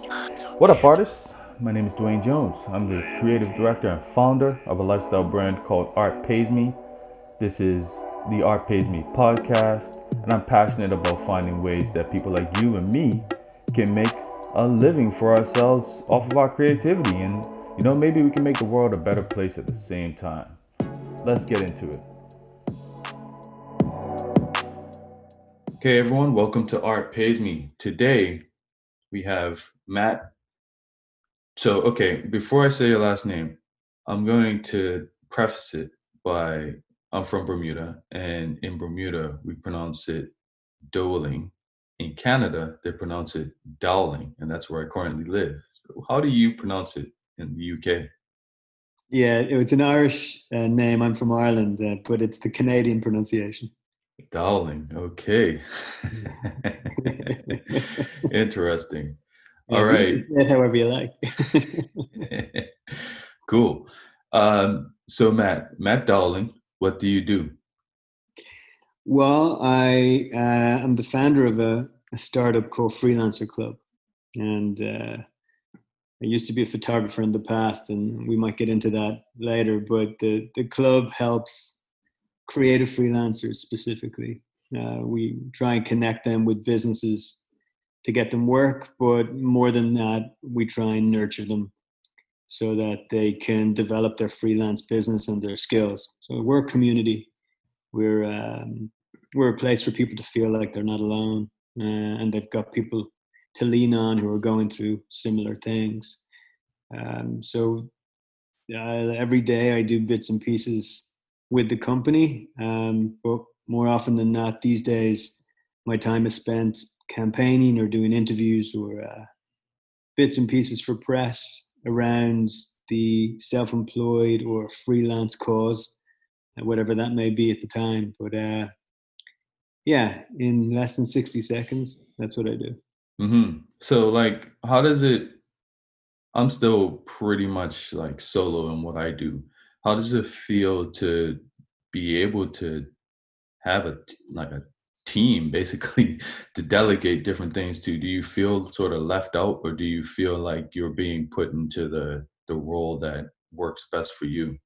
What up, artists? My name is Dwayne Jones. I'm the creative director and founder of a lifestyle brand called Art Pays Me. This is the Art Pays Me podcast, and I'm passionate about finding ways that people like you and me can make a living for ourselves off of our creativity. And, you know, maybe we can make the world a better place at the same time. Let's get into it. Okay, everyone, welcome to Art Pays Me. Today, we have Matt. So, okay, before I say your last name, I'm going to preface it by I'm from Bermuda, and in Bermuda, we pronounce it doling. In Canada, they pronounce it dowling, and that's where I currently live. So, how do you pronounce it in the UK? Yeah, it's an Irish uh, name. I'm from Ireland, uh, but it's the Canadian pronunciation. Dowling. Okay. Interesting. All right. however you like. cool. Um, so Matt, Matt Dowling, what do you do? Well, I uh, am the founder of a, a, startup called Freelancer Club, and uh, I used to be a photographer in the past, and we might get into that later. But the the club helps creative freelancers specifically. Uh, we try and connect them with businesses to get them work, but more than that, we try and nurture them so that they can develop their freelance business and their skills. So we're a community. We're um, we're a place for people to feel like they're not alone, uh, and they've got people to lean on who are going through similar things. Um, so uh, every day I do bits and pieces with the company, um, but more often than not these days, my time is spent campaigning or doing interviews or uh, bits and pieces for press around the self-employed or freelance cause, uh, whatever that may be at the time. But uh, yeah, in less than sixty seconds, that's what I do. Mm-hmm. So, like, how does it? I'm still pretty much like solo in what I do. How does it feel to be able to have a like a team basically to delegate different things to? Do you feel sort of left out or do you feel like you're being put into the the role that works best for you?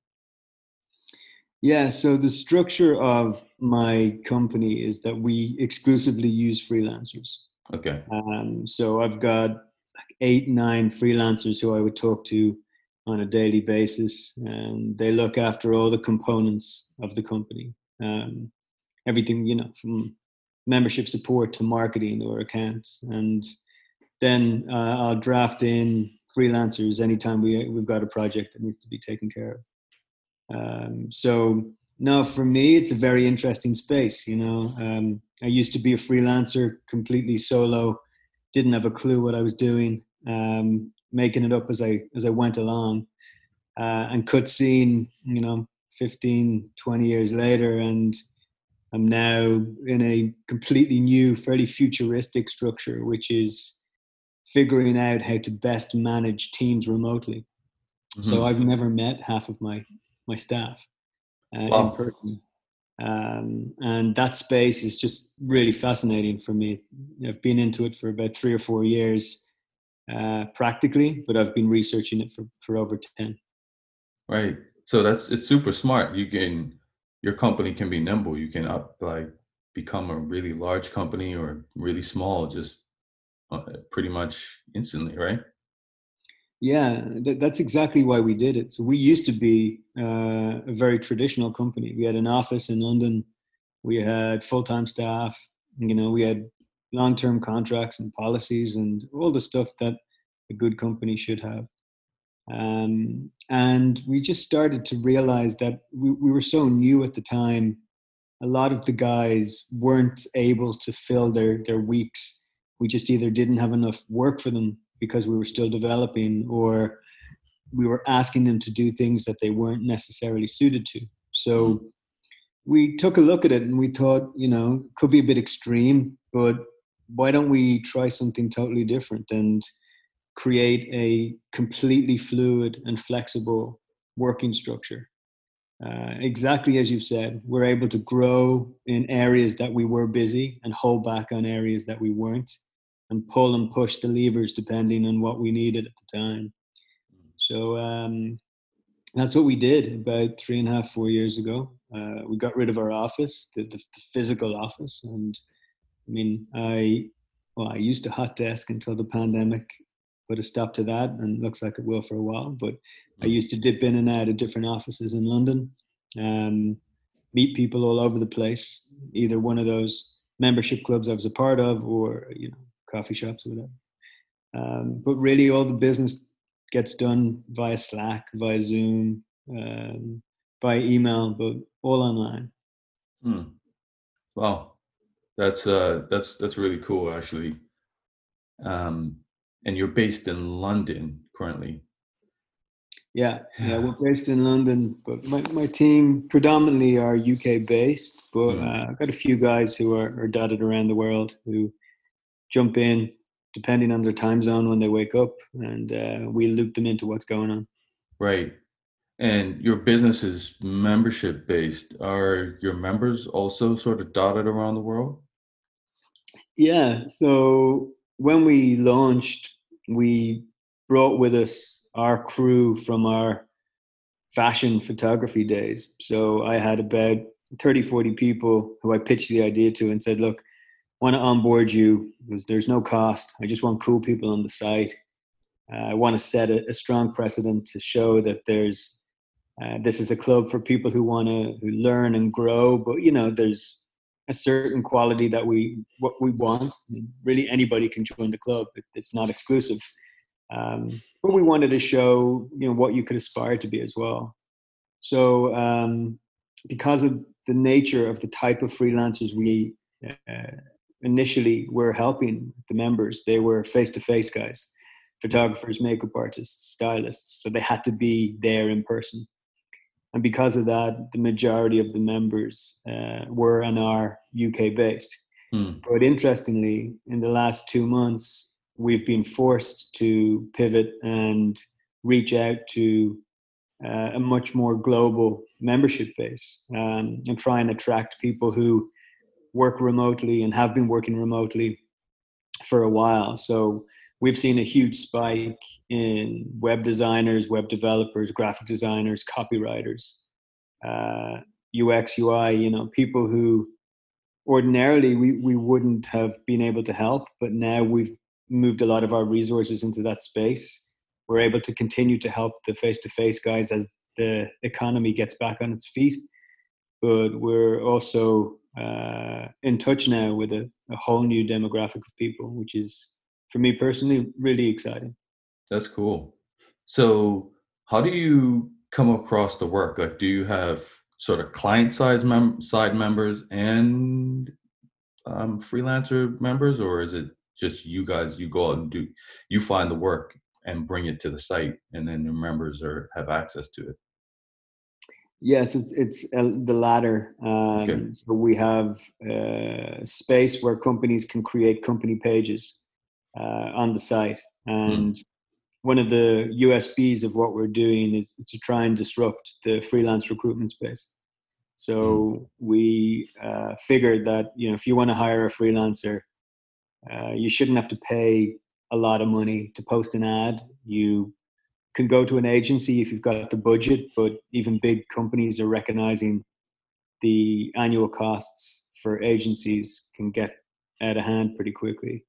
Yeah so the structure of my company is that we exclusively use freelancers. Okay. Um, so i've got like eight nine freelancers who i would talk to on a daily basis and they look after all the components of the company. Um, everything you know from membership support to marketing or accounts. And then uh, i'll draft in freelancers anytime we, we've got a project that needs to be taken care of. Um, so no for me it's a very interesting space you know. Um, i used to be a freelancer completely solo didn't have a clue what i was doing. Um, making it up as i as i went along uh, and cut scene you know 15 20 years later and I'm now in a completely new, fairly futuristic structure, which is figuring out how to best manage teams remotely. Mm-hmm. So I've never met half of my my staff uh, wow. in person, um, and that space is just really fascinating for me. I've been into it for about three or four years, uh, practically, but I've been researching it for for over ten. Right. So that's it's super smart. You can your company can be nimble. You can up like become a really large company or really small just uh, pretty much instantly, right? Yeah, th- that's exactly why we did it. So we used to be uh, a very traditional company. We had an office in London. We had full-time staff. You know, we had long-term contracts and policies and all the stuff that a good company should have. Um, and we just started to realize that we, we were so new at the time. A lot of the guys weren't able to fill their, their weeks. We just either didn't have enough work for them because we were still developing, or we were asking them to do things that they weren't necessarily suited to. So mm-hmm. we took a look at it and we thought, you know, could be a bit extreme, but why don't we try something totally different? And create a completely fluid and flexible working structure. Uh, exactly as you've said, we're able to grow in areas that we were busy and hold back on areas that we weren't. and pull and push the levers depending on what we needed at the time. So um, that's what we did about three and a half, four years ago. Uh, we got rid of our office, the, the, the, physical office, and I mean, I well, I used a hot desk until the pandemic put a stop to that, and looks like it will for a while. But I used to dip in and out of different offices in London, um, meet people all over the place, either one of those membership clubs I was a part of, or you know, coffee shops or whatever. Um, but really, all the business gets done via Slack, via Zoom, um, by email, but all online. Hmm. Wow, that's uh, that's that's really cool, actually. Um, and you're based in London currently. Yeah, yeah, we're based in London, but my, my team predominantly are UK based, but mm. uh, I've got a few guys who are, are dotted around the world who jump in depending on their time zone when they wake up, and uh, we loop them into what's going on. Right. And your business is membership based. Are your members also sort of dotted around the world? Yeah. So when we launched, we brought with us our crew from our fashion photography days. So I had about 30, 40 people who I pitched the idea to and said, look, want to onboard you because there's no cost. I just want cool people on the site. Uh, I want to set a, a, strong precedent to show that there's uh, this is a club for people who want to learn and grow, but you know there's a certain quality that we what we want. Really, anybody can join the club. It's not exclusive, um, but we wanted to show you know what you could aspire to be as well. So um, because of the nature of the type of freelancers we uh, initially were helping the members, they were face to face guys, photographers, makeup artists, stylists. So they had to be there in person and because of that, the majority of the members uh, were and are UK based. Hmm. But interestingly, in the last two months, we've been forced to pivot and reach out to uh, a much more global membership base um, and try and attract people who work remotely and have been working remotely for a while. So we've seen a huge spike in web designers, web developers, graphic designers, copywriters, uh, UX, UI, you know, people who ordinarily we, we wouldn't have been able to help, but now we've moved a lot of our resources into that space. We're able to continue to help the face to face guys as the economy gets back on its feet. But we're also uh, in touch now with a, a whole new demographic of people, which is for me personally really exciting. That's cool. So, how do you come across the work? Like, do you have sort of client side mem- side members and um, freelancer members, or is it just you guys? You go out and do, you find the work and bring it to the site, and then the members are have access to it. Yes, it's, it's uh, the latter. Um, okay. So we have a uh, space where companies can create company pages uh, on the site. Hmm. And mm. one of the USPs of what we're doing is, to try and disrupt the freelance recruitment space. So mm. we uh, figured that you know if you want to hire a freelancer, uh, you shouldn't have to pay a lot of money to post an ad. You can go to an agency if you've got the budget, but even big companies are recognizing the annual costs for agencies can get out of hand pretty quickly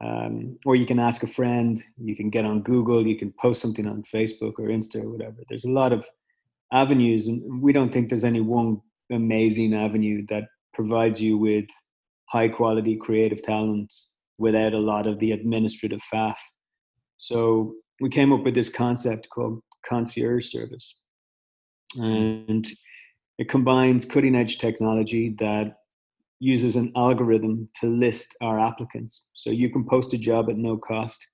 um, or you can ask a friend you can get on google you can post something on facebook or insta or whatever. There's a lot of avenues and we don't think there's any one amazing avenue that provides you with high quality creative talent without a lot of the administrative faff. So we came up with this concept called concierge service. And it combines cutting edge technology that uses an algorithm to list our applicants. So you can post a job at no cost.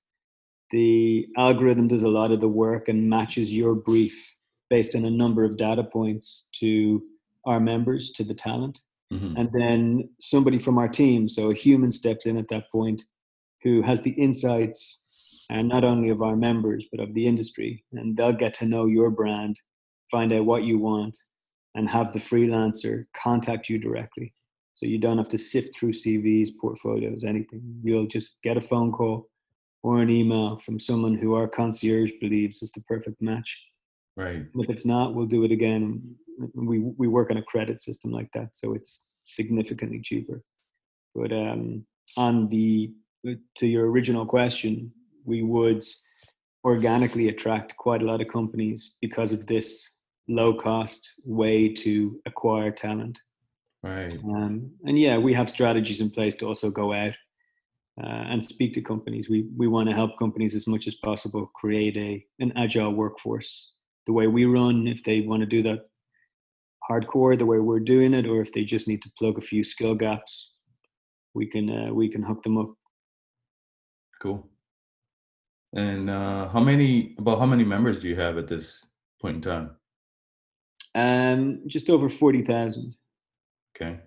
The algorithm does a lot of the work and matches your brief based on a number of data points to our members, to the talent. Mm-hmm. And then somebody from our team, so a human steps in at that point who has the insights and not only of our members, but of the industry. And they'll get to know your brand, find out what you want, and have the freelancer contact you directly So you don't have to sift through CVs, portfolios, anything. You'll just get a phone call or an email from someone who our concierge believes is the perfect match. Right. If it's not, we'll do it again. We we work on a credit system like that, so it's significantly cheaper. But um, on the to your original question, we would organically attract quite a lot of companies because of this low cost way to acquire talent. Right. Um, and yeah, we have strategies in place to also go out uh, and speak to companies. We we want to help companies as much as possible create a an agile workforce the way we run. If they want to do that hardcore, the way we're doing it, or if they just need to plug a few skill gaps, we can uh, we can hook them up. Cool. And uh, how many about how many members do you have at this point in time? Um, just over forty thousand. Okay.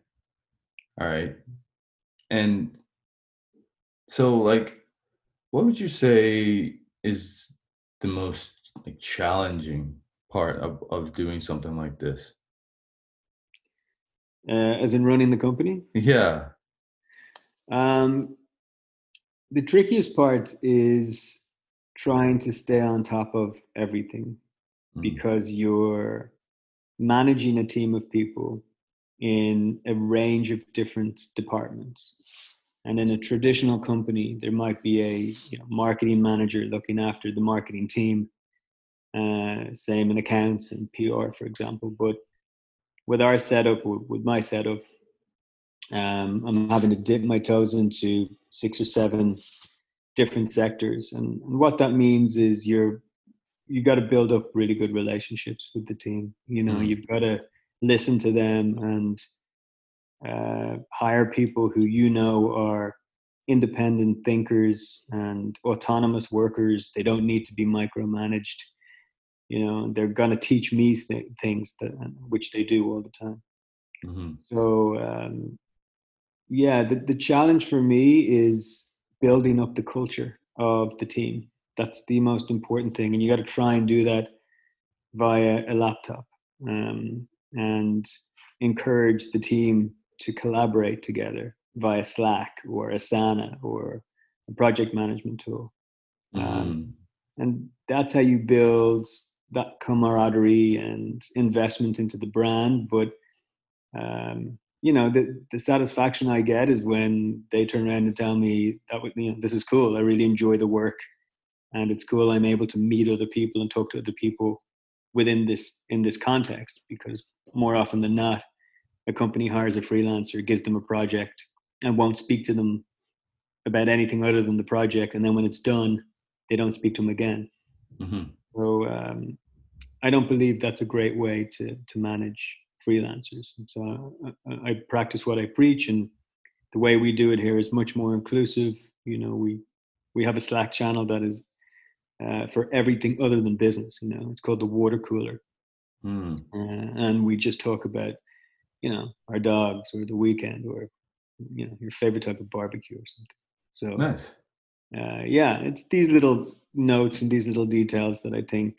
All right. And so, like, what would you say is the most like challenging part of, of doing something like this? Uh, as in running the company. Yeah. Um, the trickiest part is trying to stay on top of everything Mm. because you're managing a team of people in a range of different departments. And in a traditional company, there might be a you know, marketing manager looking after the marketing team, uh, same in accounts and PR, for example. But with our setup, with my setup, um, I'm having to dip my toes into six or seven different sectors, and, and what that means is you're you got to build up really good relationships with the team. You know, Mm. you've got to listen to them and uh, hire people who you know are independent thinkers and autonomous workers. They don't need to be micromanaged. You know, they're going to teach me th- things that which they do all the time. hmm So um, yeah, the, the challenge for me is building up the culture of the team. That's the most important thing, and you got to try and do that via a laptop um, and encourage the team to collaborate together via Slack or Asana or a project management tool. Um, and that's how you build that camaraderie and investment into the brand. But um, you know, the the satisfaction I get is when they turn around and tell me that you know this is cool. I really enjoy the work, and it's cool. I'm able to meet other people and talk to other people within this in this context because more often than not, a company hires a freelancer, gives them a project, and won't speak to them about anything other than the project. And then when it's done, they don't speak to them again. hmm So um, I don't believe that's a great way to to manage freelancers. So I, I practice what I preach, and the way we do it here is much more inclusive. You know, we we have a Slack channel that is uh, for everything other than business. You know, it's called the water cooler, Mm. uh, and we just talk about you know our dogs or the weekend or you know your favorite type of barbecue or something. So Nice. uh, yeah, it's these little notes and these little details that I think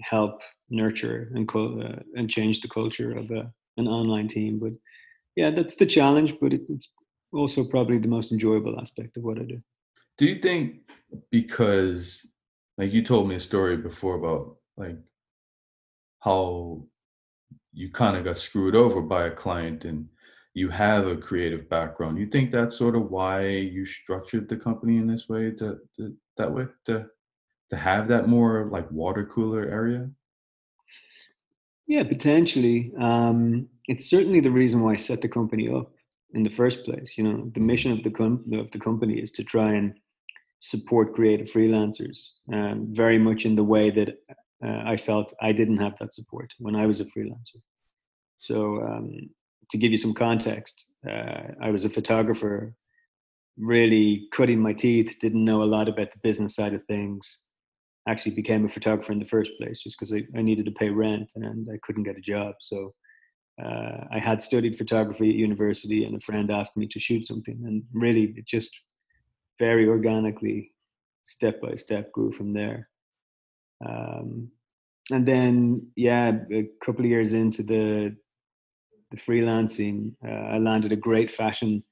help nurture and co- uh, and change the culture of a, an online team. But yeah, that's the challenge, but it, it's also probably the most enjoyable aspect of what I do. Do you think because like you told me a story before about like how you kind of got screwed over by a client and you have a creative background. You think that's sort of why you structured the company in this way to, to that way to to have that more like water cooler area? Yeah, potentially. Um, it's certainly the reason why I set the company up in the first place. You know, the mission of the com- of the company is to try and support creative freelancers, um, very much in the way that uh, I felt I didn't have that support when I was a freelancer. So, um, to give you some context, uh, I was a photographer, really cutting my teeth, didn't know a lot about the business side of things. Actually, became a photographer in the first place just because I, I needed to pay rent and I couldn't get a job. So, uh, I had studied photography at university, and a friend asked me to shoot something, and really, it just very organically, step by step, grew from there. Um, and then, yeah, a couple of years into the the freelancing, uh, I landed a great fashion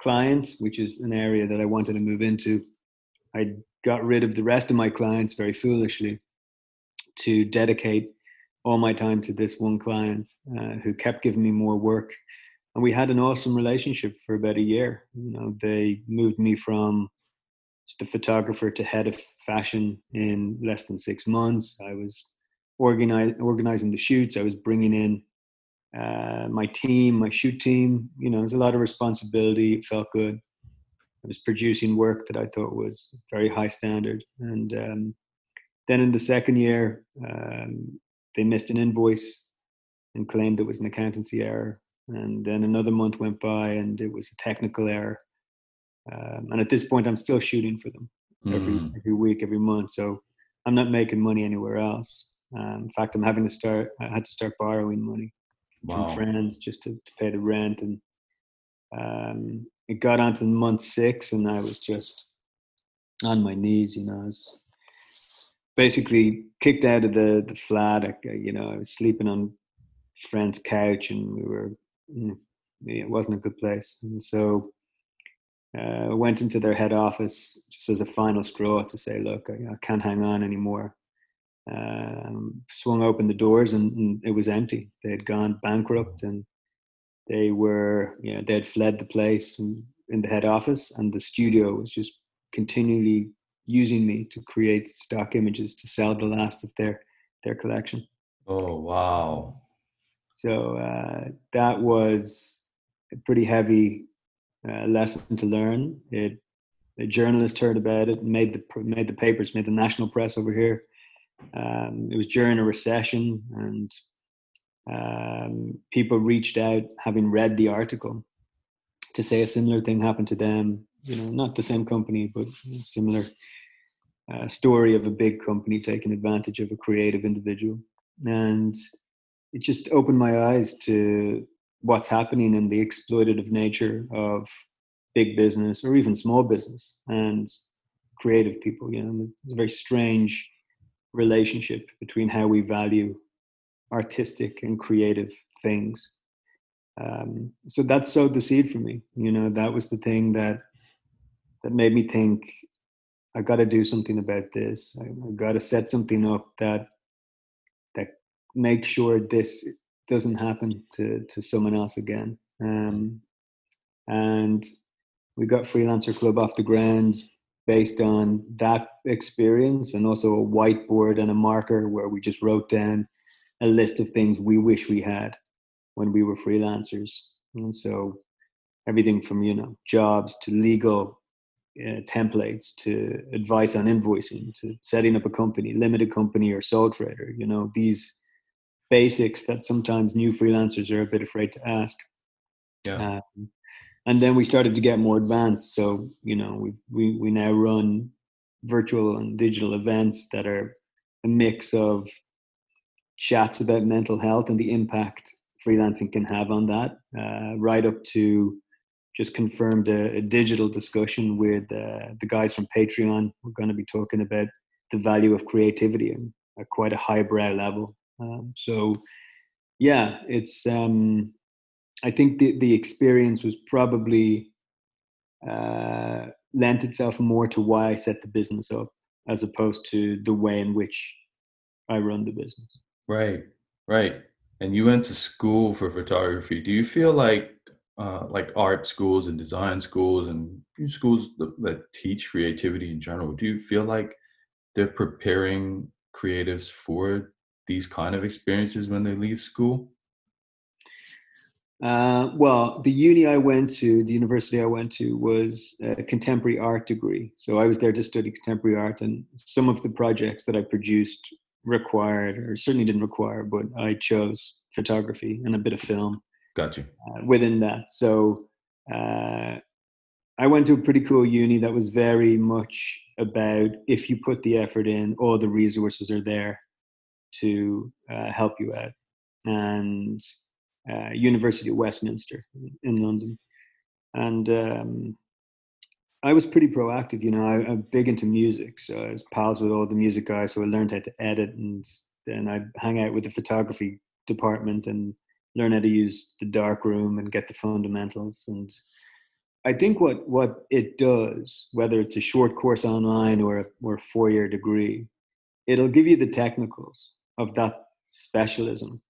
client, which is an area that I wanted to move into. I got rid of the rest of my clients very foolishly to dedicate all my time to this one client uh, who kept giving me more work. And we had an awesome relationship for about a year. You know, they moved me from a photographer to head of fashion in less than six months. I was organize, organizing the shoots. I was bringing in uh, my team, my shoot team. You know, there's a lot of responsibility. It felt good. I was producing work that I thought was very high standard. And um, then in the second year, um, they missed an invoice and claimed it was an accountancy error. And then another month went by and it was a technical error. Um, and at this point, I'm still shooting for them every Mm. every week, every month. So I'm not making money anywhere else. Um, in fact, I'm having to start. I had to start borrowing money Wow. from friends just to, to pay the rent, and um, it got on to month six, and I was just on my knees. You know, I was basically kicked out of the the flat. I, you know, I was sleeping on a friend's couch, and we were. mm, It wasn't a good place, and so uh, went into their head office just as a final straw to say, look, I, I can't hang on anymore. Um, swung open the doors and, and, it was empty. They had gone bankrupt and they were, you know, they had fled the place in the head office and the studio was just continually using me to create stock images to sell the last of their, their collection. Oh, wow. So uh, that was a pretty heavy uh, lesson to learn. It, a journalist heard about it, made the made the papers, made the national press over here. Um, it was during a recession, and um, people reached out, having read the article, to say a similar thing happened to them. You know, not the same company, but similar uh, story of a big company taking advantage of a creative individual, and it just opened my eyes to what's happening in the exploitative nature of big business or even small business and creative people. You know, it's a very strange relationship between how we value artistic and creative things. Um, so that sowed the seed for me. You know, that was the thing that that made me think I got to do something about this. I, I got to set something up that that makes sure this doesn't happen to to someone else again. Um, and we got Freelancer Club off the ground based on that experience and also a whiteboard and a marker where we just wrote down a list of things we wish we had when we were freelancers. And so everything from you know jobs to legal uh, templates to advice on invoicing to setting up a company, limited company or sole trader. You know these basics that sometimes new freelancers are a bit afraid to ask. Yeah. Um, and then we started to get more advanced. So you know we we we now run virtual and digital events that are a mix of chats about mental health and the impact freelancing can have on that, uh, right up to just confirmed a, a digital discussion with uh, the guys from Patreon. We're going to be talking about the value of creativity and at quite a highbrow level. Um, so, yeah, it's. Um, I think the the experience was probably uh, lent itself more to why I set the business up, as opposed to the way in which I run the business. Right, right. And you went to school for photography. Do you feel like uh, like art schools and design schools and schools that, that teach creativity in general, do you feel like they're preparing creatives for these kind of experiences when they leave school? Uh, well, the uni I went to, the university I went to, was a contemporary art degree. So I was there to study contemporary art, and some of the projects that I produced required, or certainly didn't require, but I chose photography and a bit of film. Got you. Uh, within that, so uh, I went to a pretty cool uni that was very much about if you put the effort in, all the resources are there to uh, help you out, and uh, University of Westminster in London, and um, I was pretty proactive. You know, I, am big into music, so I was pals with all the music guys. So I learned how to edit, and then I hang out with the photography department and learn how to use the dark room and get the fundamentals. And I think what what it does, whether it's a short course online or a, or a four year degree, it'll give you the technicals of that specialism.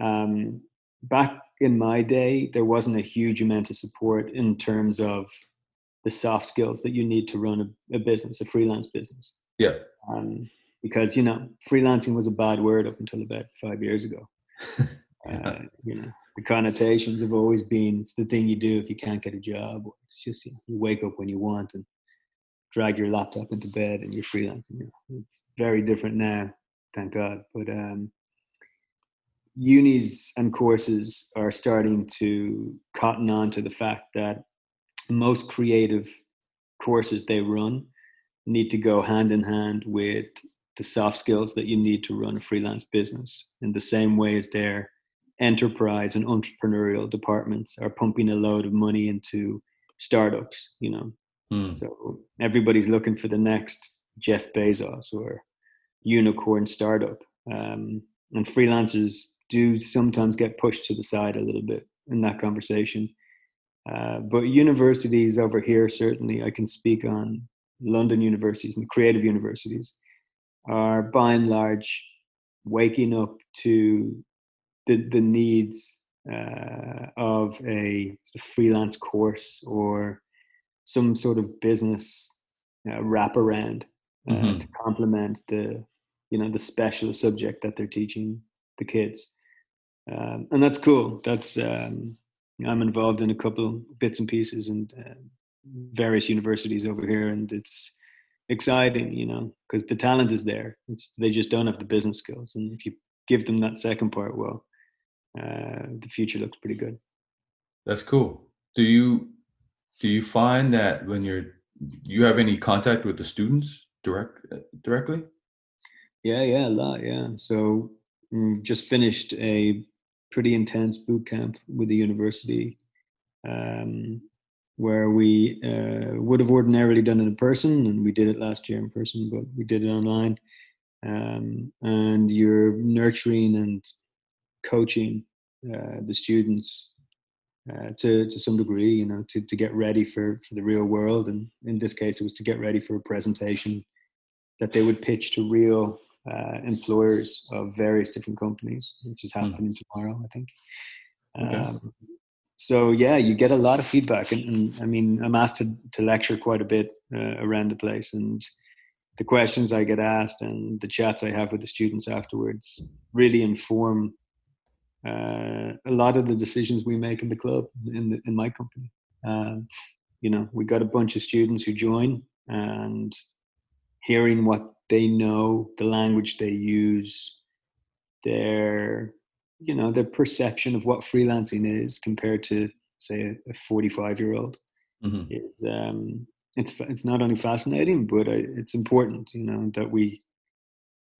Um, back in my day, there wasn't a huge amount of support in terms of the soft skills that you need to run a, a business, a freelance business. Yeah. Um, because you know, freelancing was a bad word up until about five years ago. uh, you know, the connotations have always been it's the thing you do if you can't get a job. It's just you, know, you wake up when you want and drag your laptop into bed and you're freelancing. It's very different now, thank God. But um, unis and courses are starting to cotton on to the fact that most creative courses they run need to go hand in hand with the soft skills that you need to run a freelance business in the same way as their enterprise and entrepreneurial departments are pumping a load of money into startups you know mm. so everybody's looking for the next jeff bezos or unicorn startup um, and freelancers do sometimes get pushed to the side a little bit in that conversation. Uh, but universities over here, certainly, I can speak on London universities and creative universities, are by and large waking up to the, the needs uh, of a freelance course or some sort of business uh, wraparound uh, mm-hmm. to complement the you know the specialist subject that they're teaching the kids um, and that's cool. That's um, I'm involved in a couple bits and pieces and uh, various universities over here, and it's exciting, you know, because the talent is there. It's they just don't have the business skills, and if you give them that second part, well, uh, the future looks pretty good. That's cool. Do you do you find that when you're you have any contact with the students direct directly? Yeah, yeah, a lot. Yeah. So we've just finished a pretty intense boot camp with the university um, where we uh, would have ordinarily done it in person and we did it last year in person but we did it online um, and you're nurturing and coaching uh, the students uh, to to some degree you know to, to get ready for for the real world and in this case it was to get ready for a presentation that they would pitch to real uh, employers of various different companies, which is hmm. happening mm. tomorrow, I think. Okay. Um, so yeah, you get a lot of feedback, and, and I mean, I'm asked to, to lecture quite a bit uh, around the place, and the questions I get asked and the chats I have with the students afterwards really inform uh, a lot of the decisions we make in the club in the, in my company. Um, you know, we got a bunch of students who join, and hearing what they know the language they use their you know their perception of what freelancing is compared to say a 45 year old mm-hmm. is um, it's it's not only fascinating but it's important you know that we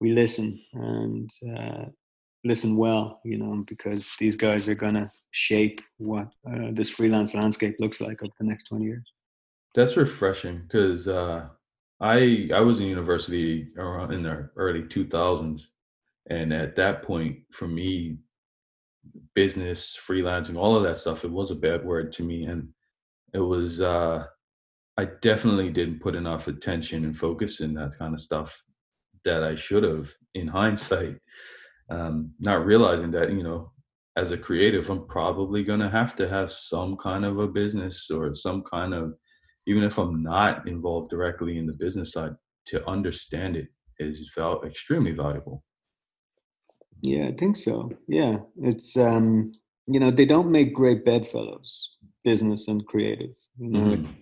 we listen and uh, listen well you know because these guys are gonna shape what uh, this freelance landscape looks like over the next 20 years that's refreshing because uh, I I was in university around in the early 2000s, and at that point, for me, business, freelancing, all of that stuff, it was a bad word to me, and it was. uh I definitely didn't put enough attention and focus in that kind of stuff that I should have in hindsight. Um, not realizing that you know, as a creative, I'm probably gonna have to have some kind of a business or some kind of even if I'm not involved directly in the business side, to understand it is val- extremely valuable. Yeah, I think so. Yeah, it's um, you know they don't make great bedfellows, business and creative. You know, mm-hmm.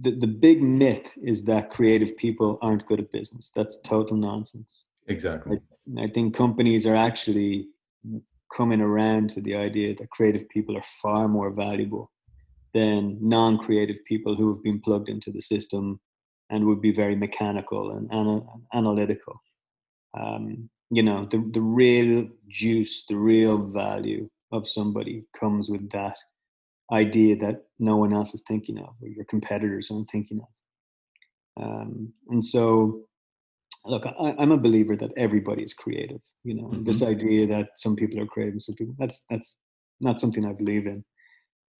the the big myth is that creative people aren't good at business. That's total nonsense. Exactly. I, I think companies are actually coming around to the idea that creative people are far more valuable than non-creative people who have been plugged into the system and would be very mechanical and anal- analytical. Um, you know, the, the real juice, the real value of somebody comes with that idea that no one else is thinking of or your competitors aren't thinking of. Um, and so look, I, am a believer that everybody is creative. You know, mm-hmm. this idea that some people are creative, and some people that's that's not something I believe in.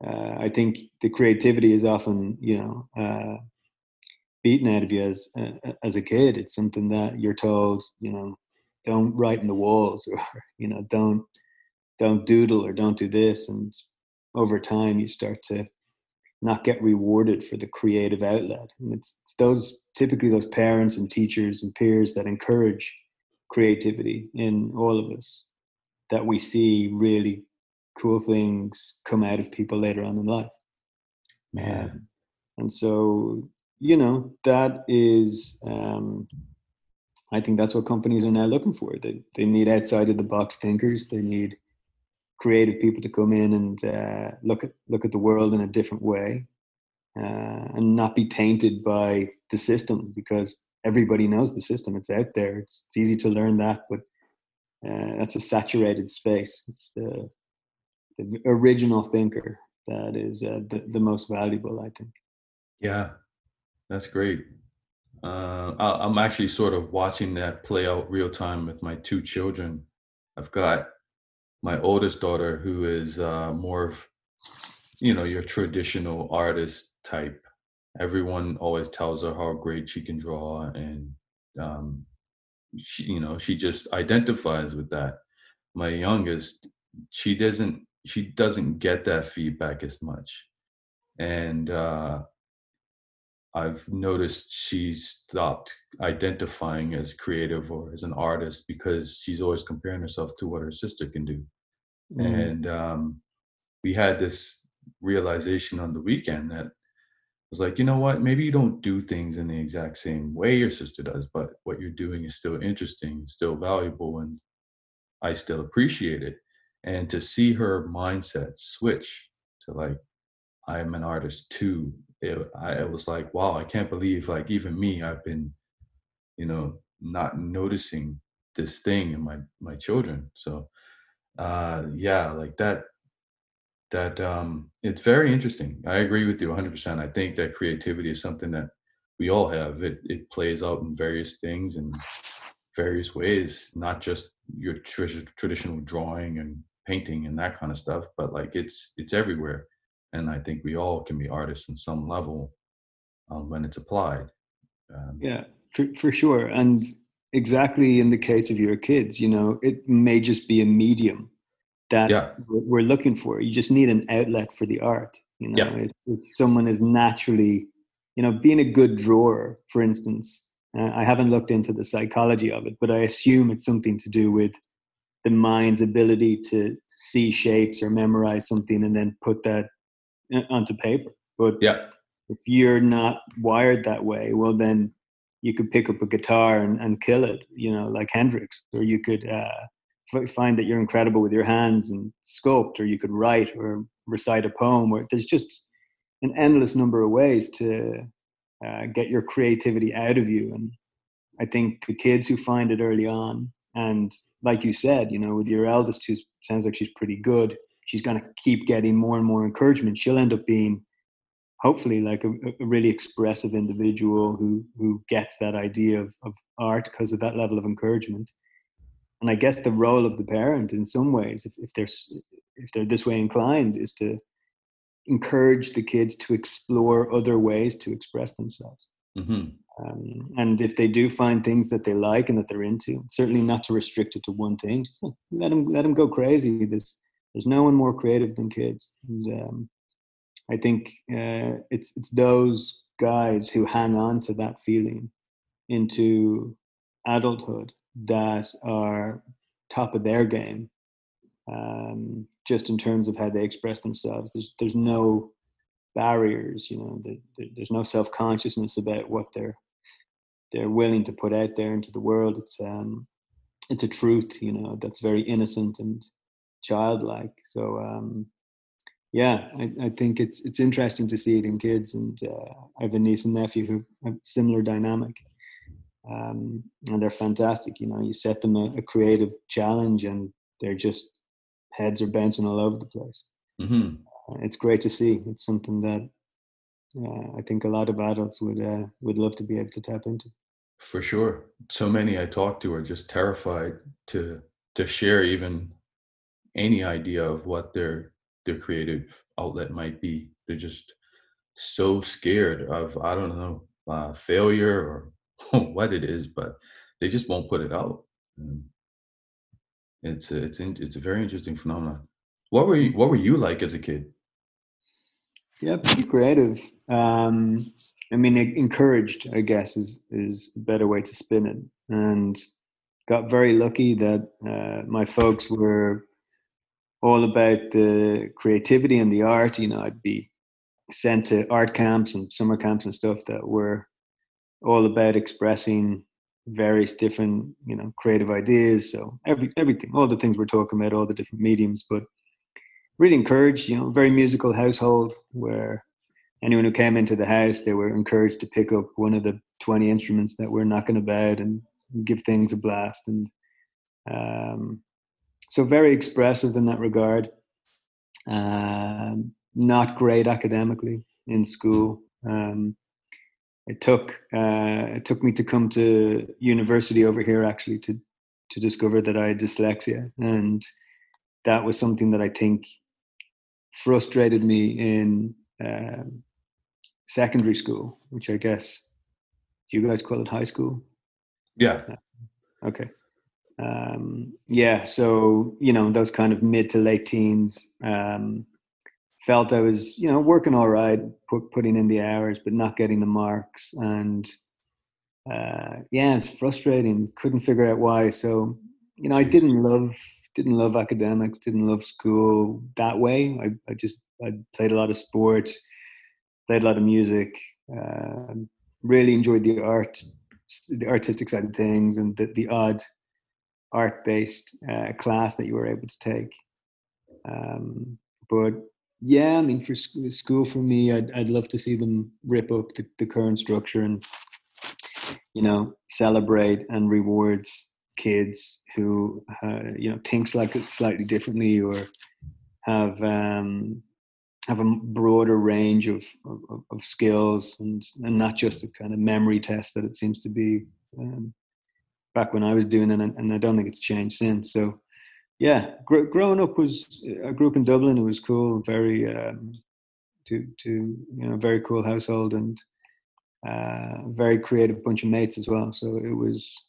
Uh, I think the creativity is often, you know, uh, beaten out of you as uh, as a kid. It's something that you're told, you know, don't write in the walls, or you know, don't don't doodle or don't do this. And over time, you start to not get rewarded for the creative outlet. And it's, it's those typically those parents and teachers and peers that encourage creativity in all of us that we see really cool things come out of people later on in life. Man. Um, and so, you know, that is, um, I think that's what companies are now looking for. They, they need outside of the box thinkers. They need creative people to come in and uh, look at look at the world in a different way uh, and not be tainted by the system because everybody knows the system. It's out there. It's, it's easy to learn that, but uh, that's a saturated space. It's the, the original thinker that is uh, the, the most valuable, I think. Yeah, that's great. Uh, I'm actually sort of watching that play out real time with my two children. I've got my oldest daughter who is uh, more of you know your traditional artist type everyone always tells her how great she can draw and um, she you know she just identifies with that my youngest she doesn't she doesn't get that feedback as much and uh, I've noticed she's stopped identifying as creative or as an artist because she's always comparing herself to what her sister can do. Mm. And um, we had this realization on the weekend that was like, you know what? Maybe you don't do things in the exact same way your sister does, but what you're doing is still interesting, still valuable, and I still appreciate it. And to see her mindset switch to like, I am an artist too it, I, it was like, wow, I can't believe like even me, I've been, you know, not noticing this thing in my my children. So, uh, yeah, like that. That um, it's very interesting. I agree with you 100%. I think that creativity is something that we all have. It it plays out in various things and various ways, not just your tr- traditional drawing and painting and that kind of stuff, but like it's it's everywhere and I think we all can be artists in some level um, when it's applied. Um, yeah, for, for sure. And exactly in the case of your kids, you know, it may just be a medium that yeah. we're looking for. You just need an outlet for the art. You know, yeah. if, if, someone is naturally, you know, being a good drawer, for instance. Uh, I haven't looked into the psychology of it, but I assume it's something to do with the mind's ability to see shapes or memorize something and then put that onto paper. But yeah. if you're not wired that way, well, then you could pick up a guitar and, and kill it, you know, like Hendrix, or you could uh, f- find that you're incredible with your hands and sculpt, or you could write or recite a poem. Or there's just an endless number of ways to uh, get your creativity out of you. And I think the kids who find it early on, and like you said, you know, with your eldest, who sounds like she's pretty good, she's going to keep getting more and more encouragement. She'll end up being hopefully like a, a really expressive individual who who gets that idea of, of art because of that level of encouragement. And I guess the role of the parent in some ways, if, if they're if they're this way inclined, is to encourage the kids to explore other ways to express themselves. Mm-hmm. Um, and if they do find things that they like and that they're into, certainly not to restrict it to one thing. Just let them let them go crazy. There's there's no one more creative than kids. And um, I think uh, it's it's those guys who hang on to that feeling into adulthood that are top of their game. Um, just in terms of how they express themselves, there's there's no barriers. You know, there, there's no self consciousness about what they're they're willing to put out there into the world. It's um, it's a truth, you know, that's very innocent and childlike. So um, yeah, I, I, think it's it's interesting to see it in kids, and uh, I have a niece and nephew who have similar dynamic, um, and they're fantastic. You know, you set them a, a, creative challenge, and they're just heads are bouncing all over the place. Mm-hmm. Uh, it's great to see. It's something that uh, I think a lot of adults would uh, would love to be able to tap into. For sure. So many I talk to are just terrified to to share even any idea of what their their creative outlet might be. They're just so scared of I don't know uh, failure or what it is, but they just won't put it out. It's a, it's in, it's a very interesting phenomenon. What were you What were you like as a kid? Yeah, pretty creative. Um, I mean, encouraged, I guess, is is a better way to spin it. And got very lucky that uh, my folks were all about the creativity and the art. You know, I'd be sent to art camps and summer camps and stuff that were all about expressing various different, you know, creative ideas. So every everything, all the things we're talking about, all the different mediums, but really encouraged. You know, very musical household where anyone who came into the house, they were encouraged to pick up one of the 20 instruments that we're knocking about and give things a blast. And um, so very expressive in that regard. Um, not great academically in school. Um, it took uh, it took me to come to university over here actually to to discover that I had dyslexia, and that was something that I think frustrated me in um, secondary school, which I guess you guys call it high school. Yeah. Okay. Um, yeah. So you know those kind of mid to late teens. Um, felt I was you know working all right, put, putting in the hours, but not getting the marks, and uh, yeah, it's frustrating. Couldn't figure out why. So you know, I didn't love didn't love academics, didn't love school that way. I, I just I played a lot of sports, played a lot of music, uh, really enjoyed the art, the artistic side of things, and the, the odd art-based uh, class that you were able to take. Um, but yeah, I mean, for school for me, I'd I'd love to see them rip up the, the current structure and you know celebrate and rewards kids who uh, you know thinks like slightly differently or have um, have a broader range of, of, of, skills and, and not just a kind of memory test that it seems to be um, back when I was doing it, and, and, I don't think it's changed since. So, yeah, gr- growing up was I grew up in Dublin. It was cool, very um, to to you know very cool household and uh, very creative bunch of mates as well. So it was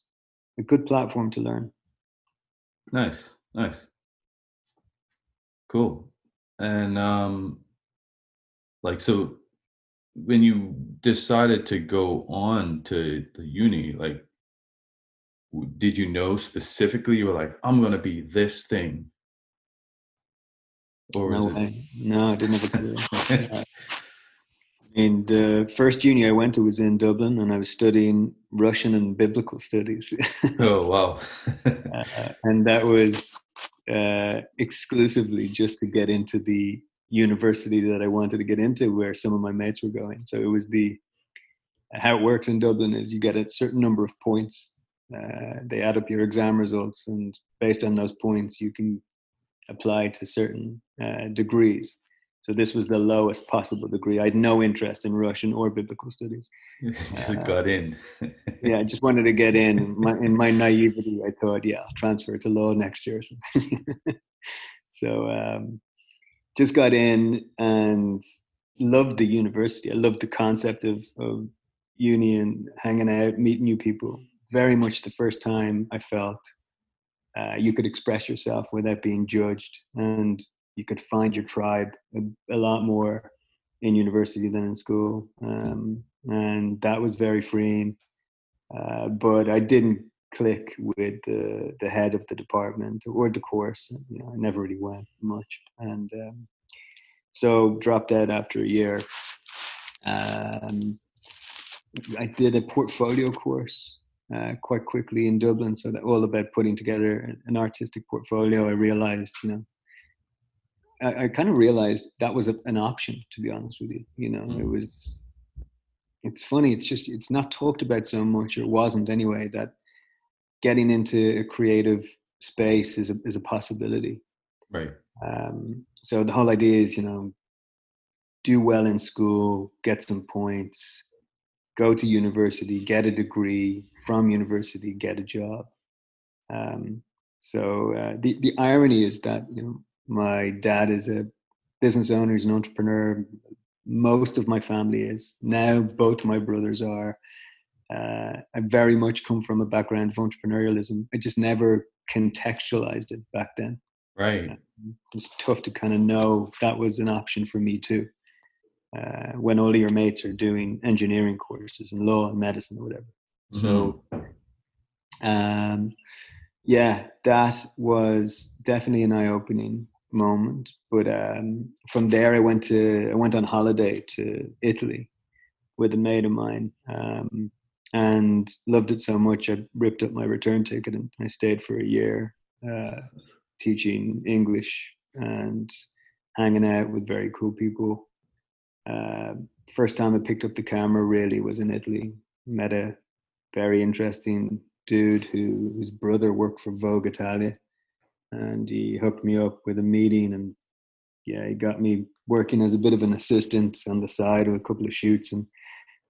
a good platform to learn. Nice, nice, cool. And um, like so when you decided to go on to the uni like did you know specifically you were like i'm going to be this thing or no. It... no i didn't have a clue uh, I mean, the first uni I went to was in Dublin, and I was studying Russian and biblical studies. oh wow! uh, and that was uh, exclusively just to get into the university that I wanted to get into where some of my mates were going. So it was the how it works in Dublin is you get a certain number of points. Uh, they add up your exam results, and based on those points, you can apply to certain uh, degrees. So this was the lowest possible degree. I had no interest in Russian or biblical studies. just uh, got in. yeah, I just wanted to get in. In my, in my naivety, I thought, yeah, I'll transfer to law next year. so um, just got in and loved the university. I loved the concept of, of uni and hanging out, meeting new people. Very much the first time I felt uh, you could express yourself without being judged, and you could find your tribe a, a lot more in university than in school, um, and that was very freeing. Uh, but I didn't click with the the head of the department or the course. You know, I never really went much, and um, so dropped out after a year. Um, I did a portfolio course uh, quite quickly in Dublin, so that all about putting together an artistic portfolio. I realized, you know, I, I kind of realized that was a, an option. To be honest with you, you know, mm. it was. It's funny. It's just it's not talked about so much, or wasn't anyway. That getting into a creative space is a is a possibility. Right. Um, so the whole idea is, you know, do well in school, get some points, go to university, get a degree from university, get a job. Um, so uh, the the irony is that you know my dad is a business owner, he's an entrepreneur. Most of my family is now. Both my brothers are. Uh, I very much come from a background of entrepreneurialism. I just never contextualized it back then. Right. Uh, it's tough to kind of know that was an option for me too. Uh, when all of your mates are doing engineering courses and law and medicine or whatever. Mm-hmm. So, um, yeah, that was definitely an eye-opening moment. But um, from there, I went to I went on holiday to Italy with a mate of mine, um, and loved it so much I ripped up my return ticket and I stayed for a year, uh, teaching English and hanging out with very cool people. Uh, first time I picked up the camera really was in Italy. Met a very interesting dude who, whose brother worked for Vogue Italia, and he hooked me up with a meeting, and yeah, he got me working as a bit of an assistant on the side with a couple of shoots, and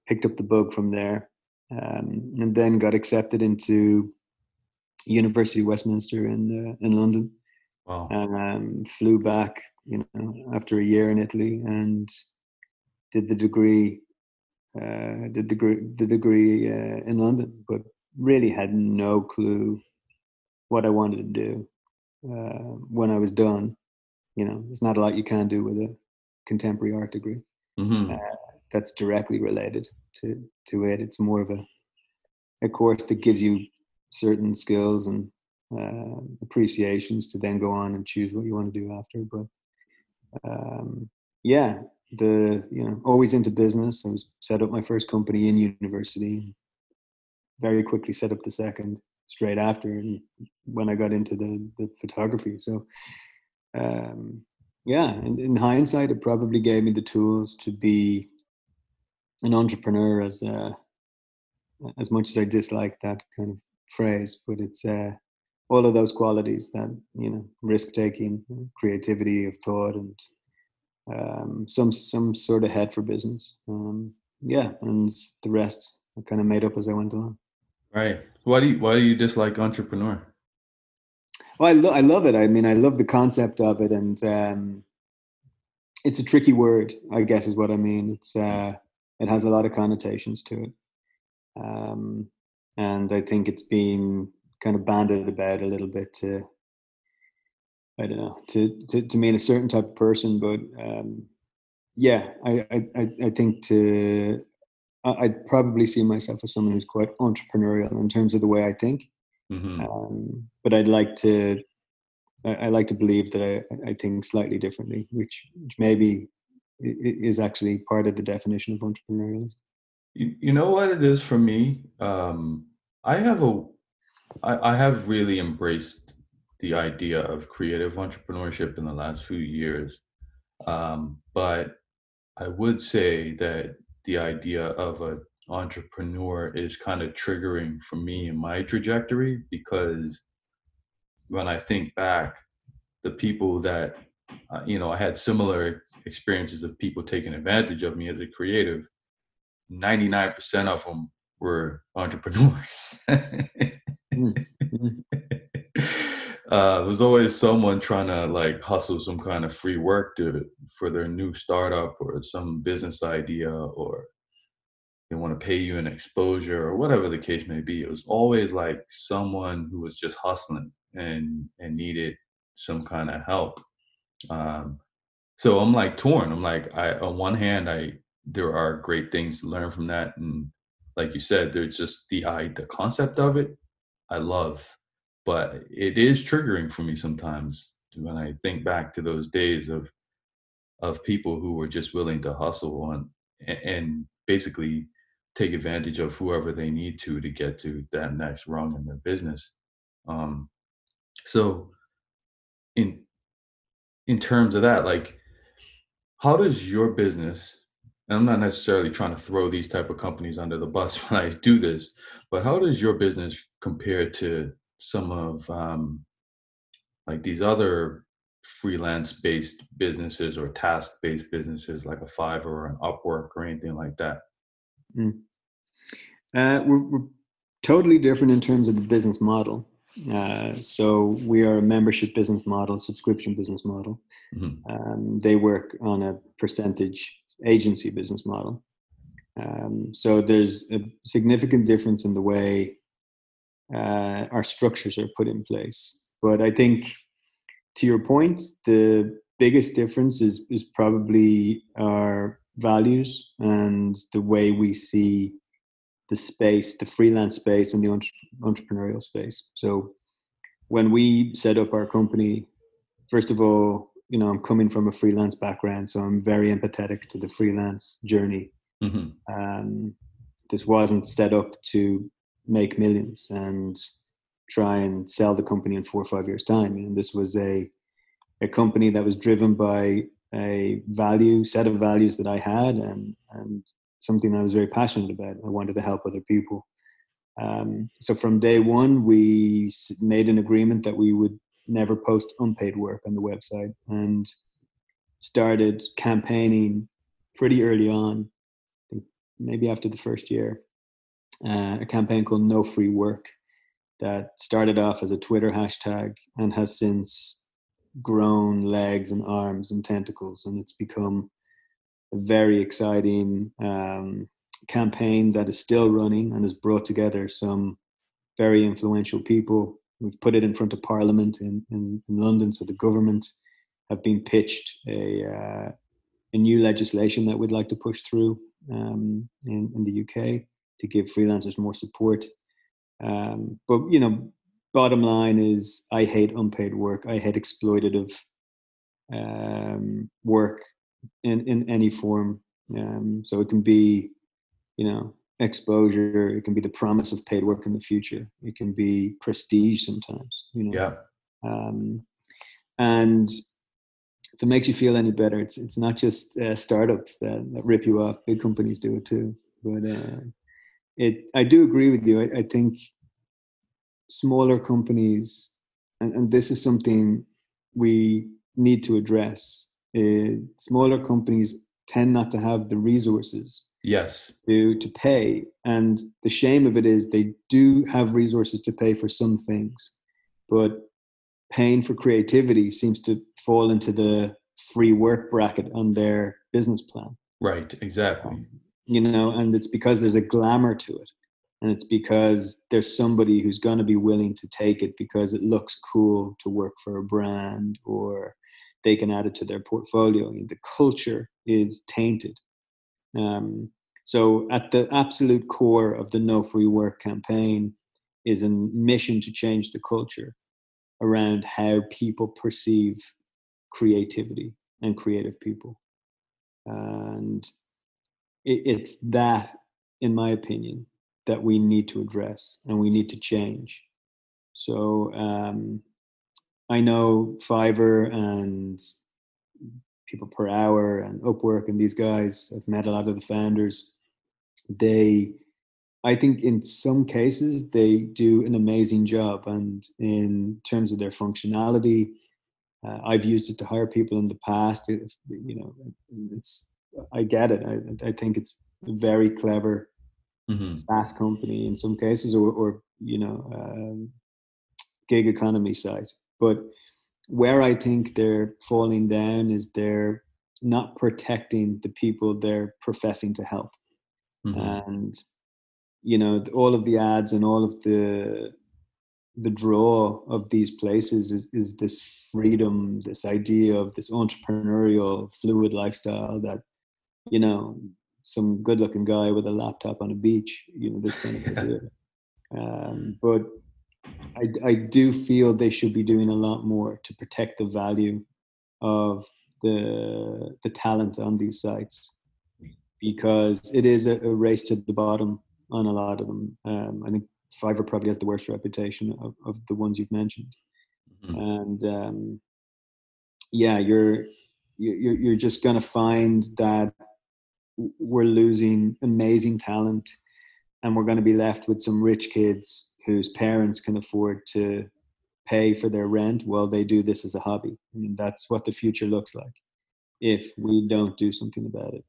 picked up the bug from there, um, and then got accepted into University of Westminster in uh, in London. Wow. Um, flew back, you know, after a year in Italy, and did the degree uh, did the degree, the degree uh, in London, but really had no clue what I wanted to do uh, when I was done. You know, there's not a lot you can do with a contemporary art degree. Mm-hmm. Uh, that's directly related to to it. It's more of a a course that gives you certain skills and uh, appreciations to then go on and choose what you want to do after. But um, yeah, the you know always into business. I was set up my first company in university. Very quickly set up the second straight after, and when I got into the the photography. So um, yeah, in, in hindsight, it probably gave me the tools to be an entrepreneur as uh, as much as I dislike that kind of phrase, but it's uh, all of those qualities that you know risk taking, creativity of thought, and um, some some sort of head for business. Um, yeah, and the rest I kind of made up as I went along. Right. Why do you Why do you dislike entrepreneur? Well, I, lo- I love it. I mean, I love the concept of it, and um, it's a tricky word. I guess is what I mean. It's uh, it has a lot of connotations to it, um, and I think it's been kind of banded about a little bit to I don't know to to, to mean a certain type of person, but um, yeah, I, I I think to I'd probably see myself as someone who's quite entrepreneurial in terms of the way I think. Mm-hmm. Um, but I'd like to I, I, like to believe that I, I think slightly differently, which, which maybe is actually part of the definition of entrepreneurialism. You, you know what it is for me? Um, I have a I, I have really embraced the idea of creative entrepreneurship in the last few years. Um, but I would say that the idea of an entrepreneur is kind of triggering for me in my trajectory because when I think back, the people that, uh, you know, I had similar experiences of people taking advantage of me as a creative, 99% of them were entrepreneurs. mm-hmm. uh, there's always someone trying to like hustle some kind of free work to for their new startup or some business idea or they want to pay you an exposure or whatever the case may be. It was always like someone who was just hustling and and needed some kind of help. Um, so I'm like torn. I'm like, I on one hand, I there are great things to learn from that, and like you said, there's just the I the concept of it. I love but it is triggering for me sometimes when I think back to those days of of people who were just willing to hustle on and basically take advantage of whoever they need to to get to that next rung in their business. Um, so in in terms of that, like how does your business and I'm not necessarily trying to throw these type of companies under the bus when I do this, but how does your business compare to some of um, like these other freelance based businesses or task based businesses like a Fiverr or an Upwork or anything like that? Mm. Uh, we're, we're, totally different in terms of the business model. Uh, so we are a membership business model, subscription business model. Mm-hmm. Um, they work on a percentage agency business model. Um, so there's a significant difference in the way uh, our structures are put in place. But I think, to your point, the biggest difference is is probably our values and the way we see the space, the freelance space, and the entrepreneurial space. So when we set up our company, first of all, you know, I'm coming from a freelance background, so I'm very empathetic to the freelance journey. Mm-hmm. Um, this wasn't set up to make millions and try and sell the company in four or five years' time. And this was a a company that was driven by a value set of values that I had and and something I was very passionate about. I wanted to help other people. Um, so from day one, we made an agreement that we would never post unpaid work on the website and started campaigning pretty early on, maybe after the first year, uh, a campaign called No Free Work that started off as a Twitter hashtag and has since grown legs and arms and tentacles, and it's become a very exciting um, campaign that is still running and has brought together some very influential people. We've put it in front of Parliament in, in, in London, so the government have been pitched a, uh, a new legislation that we'd like to push through um, in, in the UK to give freelancers more support. Um, but you know, bottom line is, I hate unpaid work. I hate exploitative um, work in in any form. Um, so it can be, you know, exposure. It can be the promise of paid work in the future. It can be prestige sometimes. You know. Yeah. Um, and if it makes you feel any better, it's it's not just uh, startups that, that rip you off. Big companies do it too. But uh, it, I do agree with you. I, I think smaller companies, and, and this is something we need to address uh, smaller companies tend not to have the resources yes. to to pay. And the shame of it is they do have resources to pay for some things but paying for creativity seems to fall into the free work bracket on their business plan. Right exactly. um, you know and it's because there's a glamour to it and it's because there's somebody who's going to be willing to take it because it looks cool to work for a brand or they can add it to their portfolio. The culture is tainted. Um, so, at the absolute core of the No Free Work campaign is a mission to change the culture around how people perceive creativity and creative people. And it, it's that, in my opinion, that we need to address and we need to change. So, um, I know Fiverr and PeoplePerHour and Upwork and these guys. I've met a lot of the founders. They, I think, in some cases, they do an amazing job. And in terms of their functionality, uh, I've used it to hire people in the past. You know, it's I get it. I, I think it's a very clever mm-hmm. SaaS company in some cases, or, or you know, um, gig economy site. But where I think they're falling down is they're not protecting the people they're professing to help. Mm-hmm. And you know, all of the ads and all of the the draw of these places is, is this freedom, this idea of this entrepreneurial, fluid lifestyle that, you know, some good looking guy with a laptop on a beach, you know, this kind of yeah. idea. Um, but I, I do feel they should be doing a lot more to protect the value of the the talent on these sites because it is a, a race to the bottom on a lot of them. Um, I think Fiverr probably has the worst reputation of, of the ones you've mentioned, mm-hmm. and um, yeah, you're you're you're just gonna find that we're losing amazing talent, and we're going to be left with some rich kids whose parents can afford to pay for their rent while they do this as a hobby. I mean, that's what the future looks like if we don't do something about it.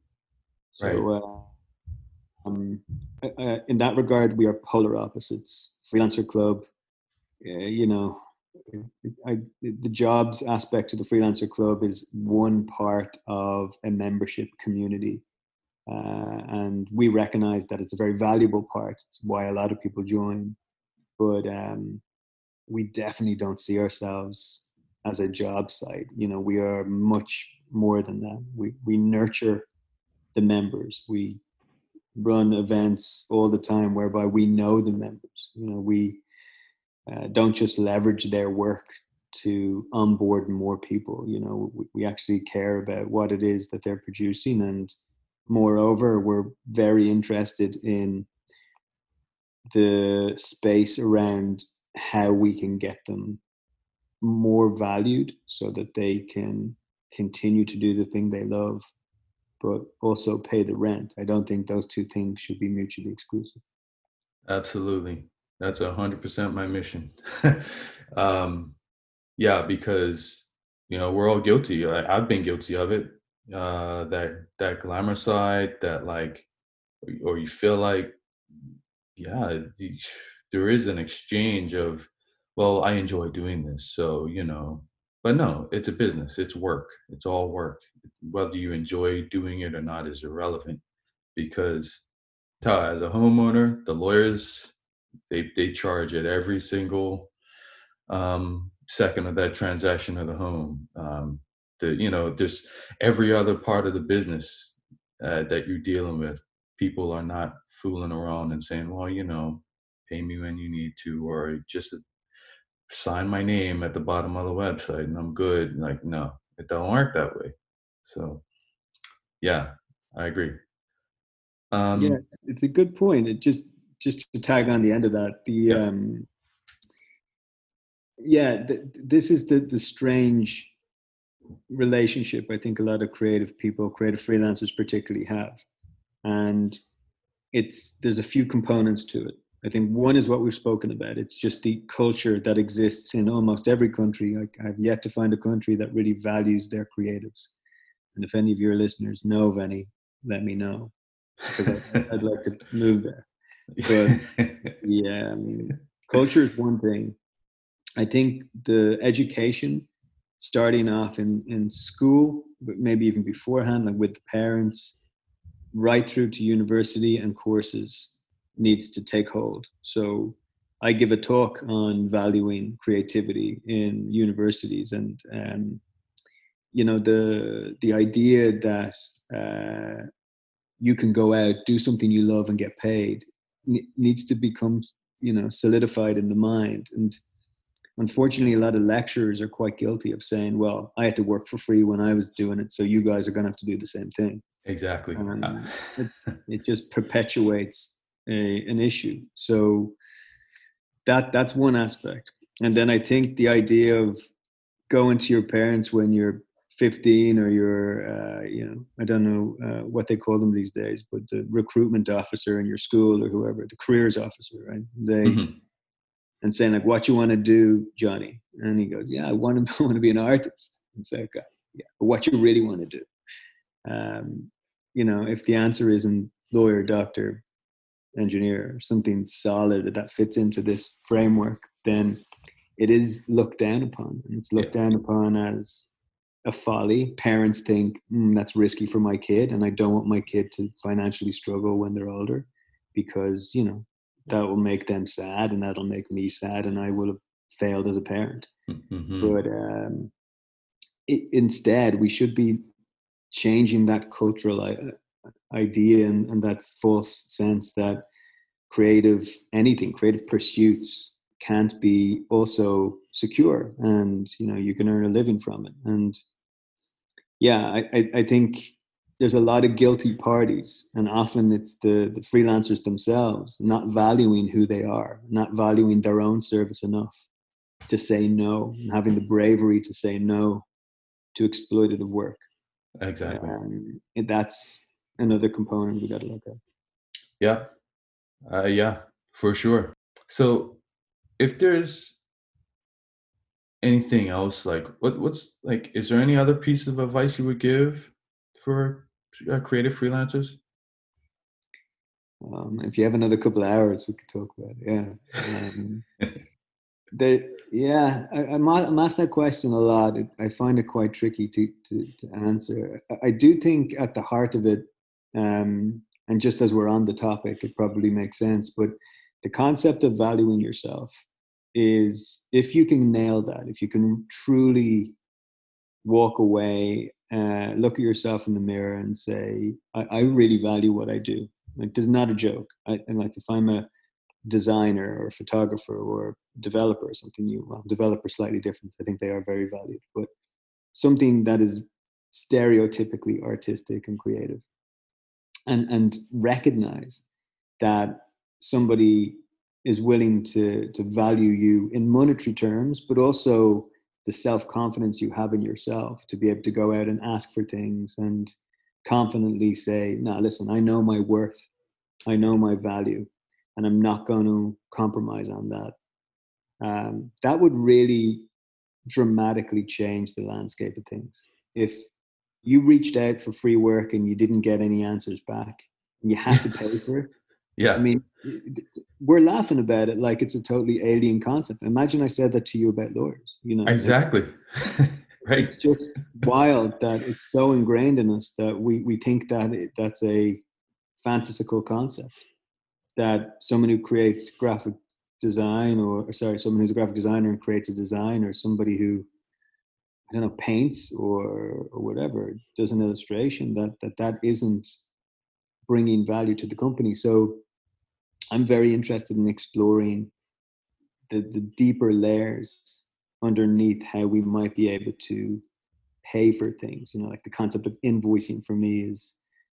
So, right. uh, um, uh, in that regard, we are polar opposites. Freelancer Club, uh, you know, I, the jobs aspect of the Freelancer Club is one part of a membership community. Uh, and we recognize that it's a very valuable part. It's why a lot of people join. But um, we definitely don't see ourselves as a job site. You know, we are much more than that. We, we nurture the members. We run events all the time whereby we know the members. You know, we uh, don't just leverage their work to onboard more people. You know, we, we actually care about what it is that they're producing, and moreover, we're very interested in the space around how we can get them more valued so that they can continue to do the thing they love but also pay the rent. I don't think those two things should be mutually exclusive. Absolutely. That's a hundred percent my mission. um, yeah, because you know we're all guilty. I, I've been guilty of it. Uh, that that glamour side, that like, or you feel like, yeah, the, there is an exchange of, well, I enjoy doing this, so you know, but no, it's a business. It's work. It's all work whether you enjoy doing it or not is irrelevant because as a homeowner, the lawyers they they charge at every single um, second of that transaction of the home. Um, the you know just every other part of the business uh, that you're dealing with, people are not fooling around and saying, well, you know, pay me when you need to, or just sign my name at the bottom of the website and I'm good. Like no, it don't work that way. So, yeah, I agree. Um, yeah, it's a good point. It just just to tag on the end of that, the yeah, um, yeah the, this is the the strange relationship I think a lot of creative people, creative freelancers particularly have, and it's there's a few components to it. I think one is what we've spoken about. It's just the culture that exists in almost every country. I, I've yet to find a country that really values their creatives. And if any of your listeners know of any, let me know because I, would like to move there. But yeah, I mean, culture is one thing. I think the education starting off in, in school, but maybe even beforehand, like with the parents, right through to university and courses needs to take hold. So I give a talk on valuing creativity in universities and um, you know the the idea that uh, you can go out do something you love and get paid n- needs to become you know solidified in the mind and unfortunately a lot of lecturers are quite guilty of saying well i had to work for free when i was doing it so you guys are going to have to do the same thing. Exactly. Um, it, it, just perpetuates a, an issue. So that that's one aspect. And then i think the idea of going to your parents when you're 15 or you're uh, you know i don't know uh, what they call them these days but the recruitment officer in your school or whoever the careers officer right? They mm-hmm. And saying like what you want to do johnny and he goes yeah i want to, I want to be an artist and say okay yeah but what you really want to do um, you know if the answer isn't lawyer doctor engineer something solid that fits into this framework then it is looked down upon and it's looked yeah. down upon as a folly. Parents think mm, that's risky for my kid, and I don't want my kid to financially struggle when they're older, because you know that will make them sad, and that'll make me sad, and I will have failed as a parent. Mm-hmm. But um, it, instead, we should be changing that cultural uh, idea and, and that false sense that creative anything, creative pursuits can't be also secure and you know you can earn a living from it and yeah, I, I think there's a lot of guilty parties, and often it's the, the freelancers themselves not valuing who they are, not valuing their own service enough to say no, and having the bravery to say no to exploitative work. Exactly. Um, and that's another component we got to look at. Yeah. Uh, yeah, for sure. So if there's anything else like what what's like is there any other piece of advice you would give for uh, creative freelancers Um, if you have another couple of hours, we could talk about it. Yeah. Um, the, yeah, I, I'm, I'm asked that question a lot. I find it quite tricky to, to, to answer. I do think at the heart of it, um, and just as we're on the topic, it probably makes sense, but the concept of valuing yourself is if you can nail that, if you can truly walk away, uh, look at yourself in the mirror and say, I, I really value what I do. Like, there's not a joke. I, and like, if I'm a designer or a photographer or developer or something, you, well, developer slightly different. I think they are very valued, but something that is stereotypically artistic and creative and and recognize that somebody is willing to to value you in monetary terms but also the self-confidence you have in yourself to be able to go out and ask for things and confidently say no listen i know my worth. I know my value and i'm not going to compromise on that. Um, that would really dramatically change the landscape of things. If you reached out for free work and you didn't get any answers back and you had to pay for it yeah. I mean we're laughing about it like it's a totally alien concept. Imagine i said that to you about lawyers you know? Exactly. Right. it's just wild that it's so ingrained in us that we we think that it, that's a fantastical concept. That someone who creates graphic design or, or sorry someone who's a graphic designer and creates a design or somebody who I don't know, paints or or whatever, does an illustration that that that isn't bringing value to the company. So I'm very interested in exploring the the deeper layers underneath how we might be able to pay for things. You know, like the concept of invoicing for me is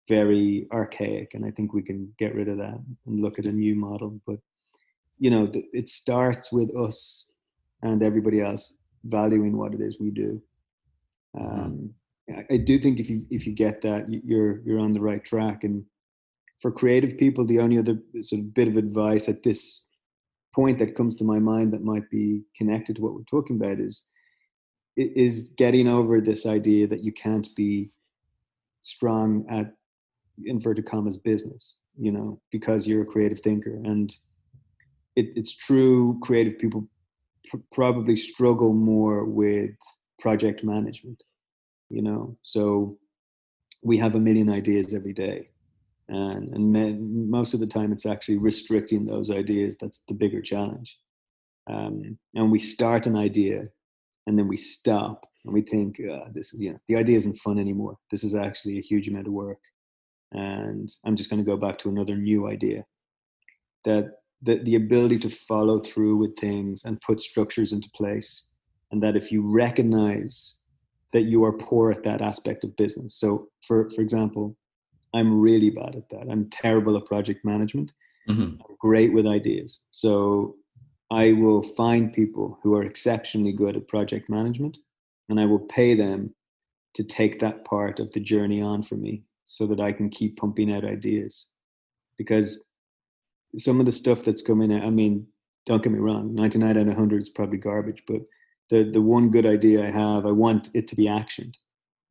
very archaic, and I think we can get rid of that and look at a new model. But you know, it starts with us and everybody else valuing what it is we do. Mm-hmm. Um, I, I do think if you if you get that, you're you're on the right track. And for creative people, the only other sort of bit of advice at this point that comes to my mind that might be connected to what we're talking about is is getting over this idea that you can't be strong at inverted commas business you know because you're a creative thinker. And it, it's true creative people pr- probably struggle more with project management you know? So we have a million ideas every day and and most of the time it's actually restricting those ideas that's the bigger challenge. Um, and we start an idea and then we stop and we think uh, this is you know the idea isn't fun anymore. This is actually a huge amount of work. And i'm just going to go back to another new idea that the, the ability to follow through with things and put structures into place and that if you recognize that you are poor at that aspect of business. So for for example i'm really bad at that i'm terrible at project management mm-hmm. great with ideas so i will find people who are exceptionally good at project management and i will pay them to take that part of the journey on for me so that i can keep pumping out ideas because some of the stuff that's coming out, I mean, don't get me wrong, 99 out of 100 is probably garbage, but the, the one good idea I have, I want it to be actioned.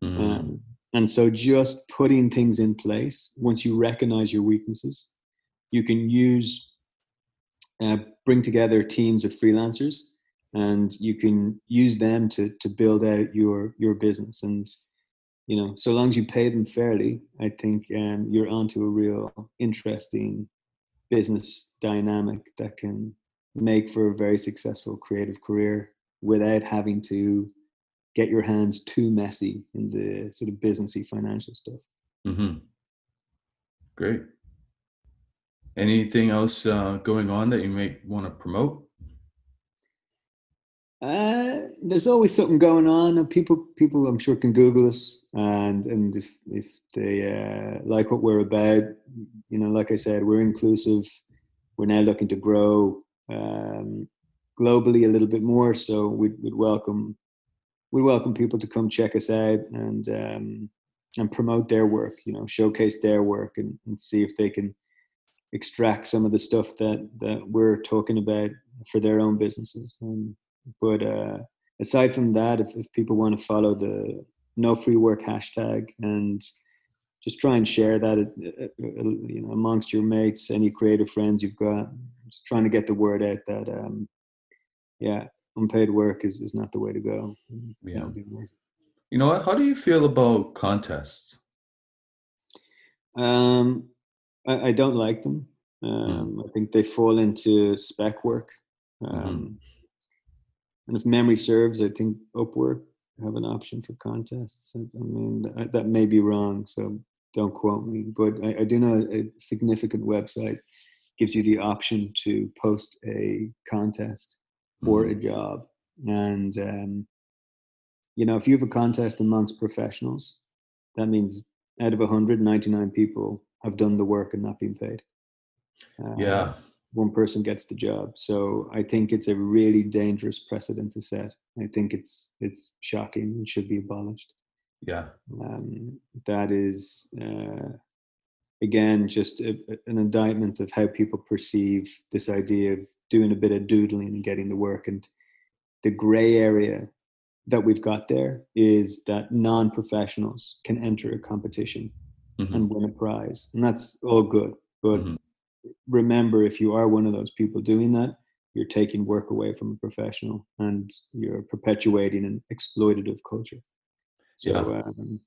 Mm. Um, and so just putting things in place, once you recognize your weaknesses, you can use, uh, bring together teams of freelancers and you can use them to, to build out your, your business. And, you know, so long as you pay them fairly, I think um, you're onto a real interesting business dynamic that can make for a very successful creative career without having to get your hands too messy in the sort of businessy financial stuff. Mm-hmm. Great. Anything else uh, going on that you may want to promote? Uh, there's always something going on. People, people, I'm sure can Google us, and and if if they uh, like what we're about, you know, like I said, we're inclusive. We're now looking to grow um, globally a little bit more, so we'd, we'd welcome we welcome people to come check us out and um, and promote their work. You know, showcase their work and, and see if they can extract some of the stuff that that we're talking about for their own businesses. Um, but uh, aside from that, if, if people want to follow the no free work hashtag and just try and share that uh, uh, you know amongst your mates, any creative friends you've got. Just trying to get the word out that um, yeah, unpaid work is, is not the way to go. Yeah. You know what? How do you feel about contests? Um, I, I don't like them. Um, mm. I think they fall into spec work. Mm-hmm. Um, mm-hmm. And if memory serves, I think Upwork have an option for contests. I, I mean, that, that, may be wrong, so don't quote me. But I, I do know a significant website gives you the option to post a contest for mm-hmm. a job. And, um, you know, if you have a contest amongst professionals, that means out of 199 people have done the work and not been paid. Uh, yeah. One person gets the job. So I think it's a really dangerous precedent to set. I think it's it's shocking and should be abolished. Yeah. Um, that is uh, again just a, an indictment of how people perceive this idea of doing a bit of doodling and getting the work. And the gray area that we've got there is that non professionals can enter a competition mm-hmm. and win a prize. And that's all good. But mm-hmm. remember, if you are one of those people doing that, you're taking work away from a professional and you're perpetuating an exploitative culture. So yeah. um,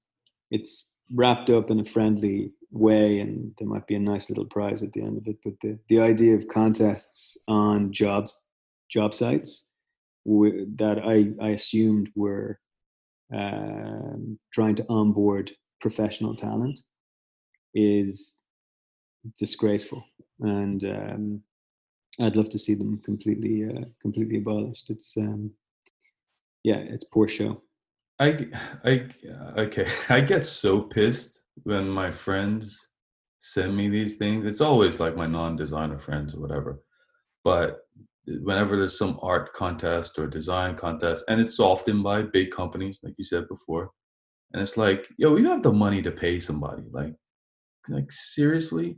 it's wrapped up in a friendly way and there might be a nice little prize at the end of it but the, the idea of contests on jobs job sites that I, I assumed were um, trying to onboard professional talent is disgraceful. And um, I'd love to see them completely uh, completely abolished. It's um, yeah it's poor show I, I, okay. I get so pissed when my friends send me these things. It's always like my non-designer friends or whatever. But whenever there's some art contest or design contest, and it's often by big companies, like you said before, and it's like, yo, you have the money to pay somebody. Like, like seriously,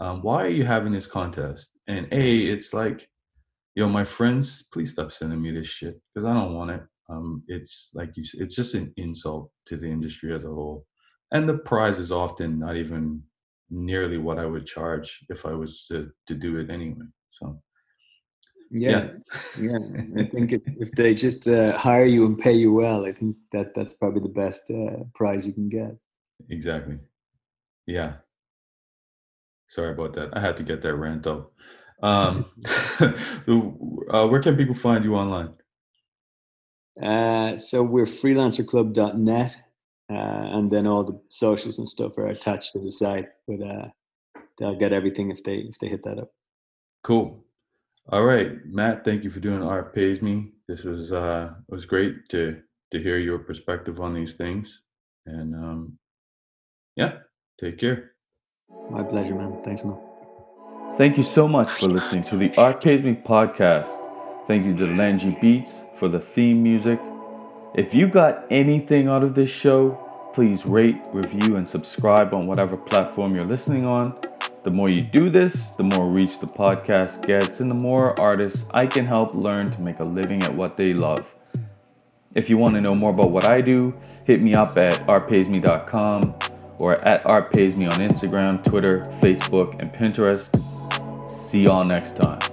um, why are you having this contest? And a, it's like, yo, my friends, please stop sending me this shit because I don't want it um, it's like you it's just an insult to the industry as a whole. And the prize is often not even nearly what i would charge if i was to, to do it anyway so yeah yeah, yeah. i think if, if they just uh, hire you and pay you well i think that that's probably the best uh, prize you can get. Exactly. Yeah. Sorry about that. I had to get that rant out. Um, uh, where can people find you online uh, so we're freelancerclub.net, uh, and then all the socials and stuff are attached to the site. But uh, they'll get everything if they if they hit that up. Cool. All right, Matt. Thank you for doing Art Pays Me. This was uh, was great to to hear your perspective on these things, and um, yeah, take care. My pleasure, man. Thanks, man. Thank you so much for listening to the Art Pays Me podcast. Thank you to Langy Beats for the theme music. If you got anything out of this show, please rate, review, and subscribe on whatever platform you're listening on. The more you do this, the more reach the podcast gets, and the more artists I can help learn to make a living at what they love. If you want to know more about what I do, hit me up at artpaysme.com or at artpaysme on Instagram, Twitter, Facebook, and Pinterest. See y'all next time.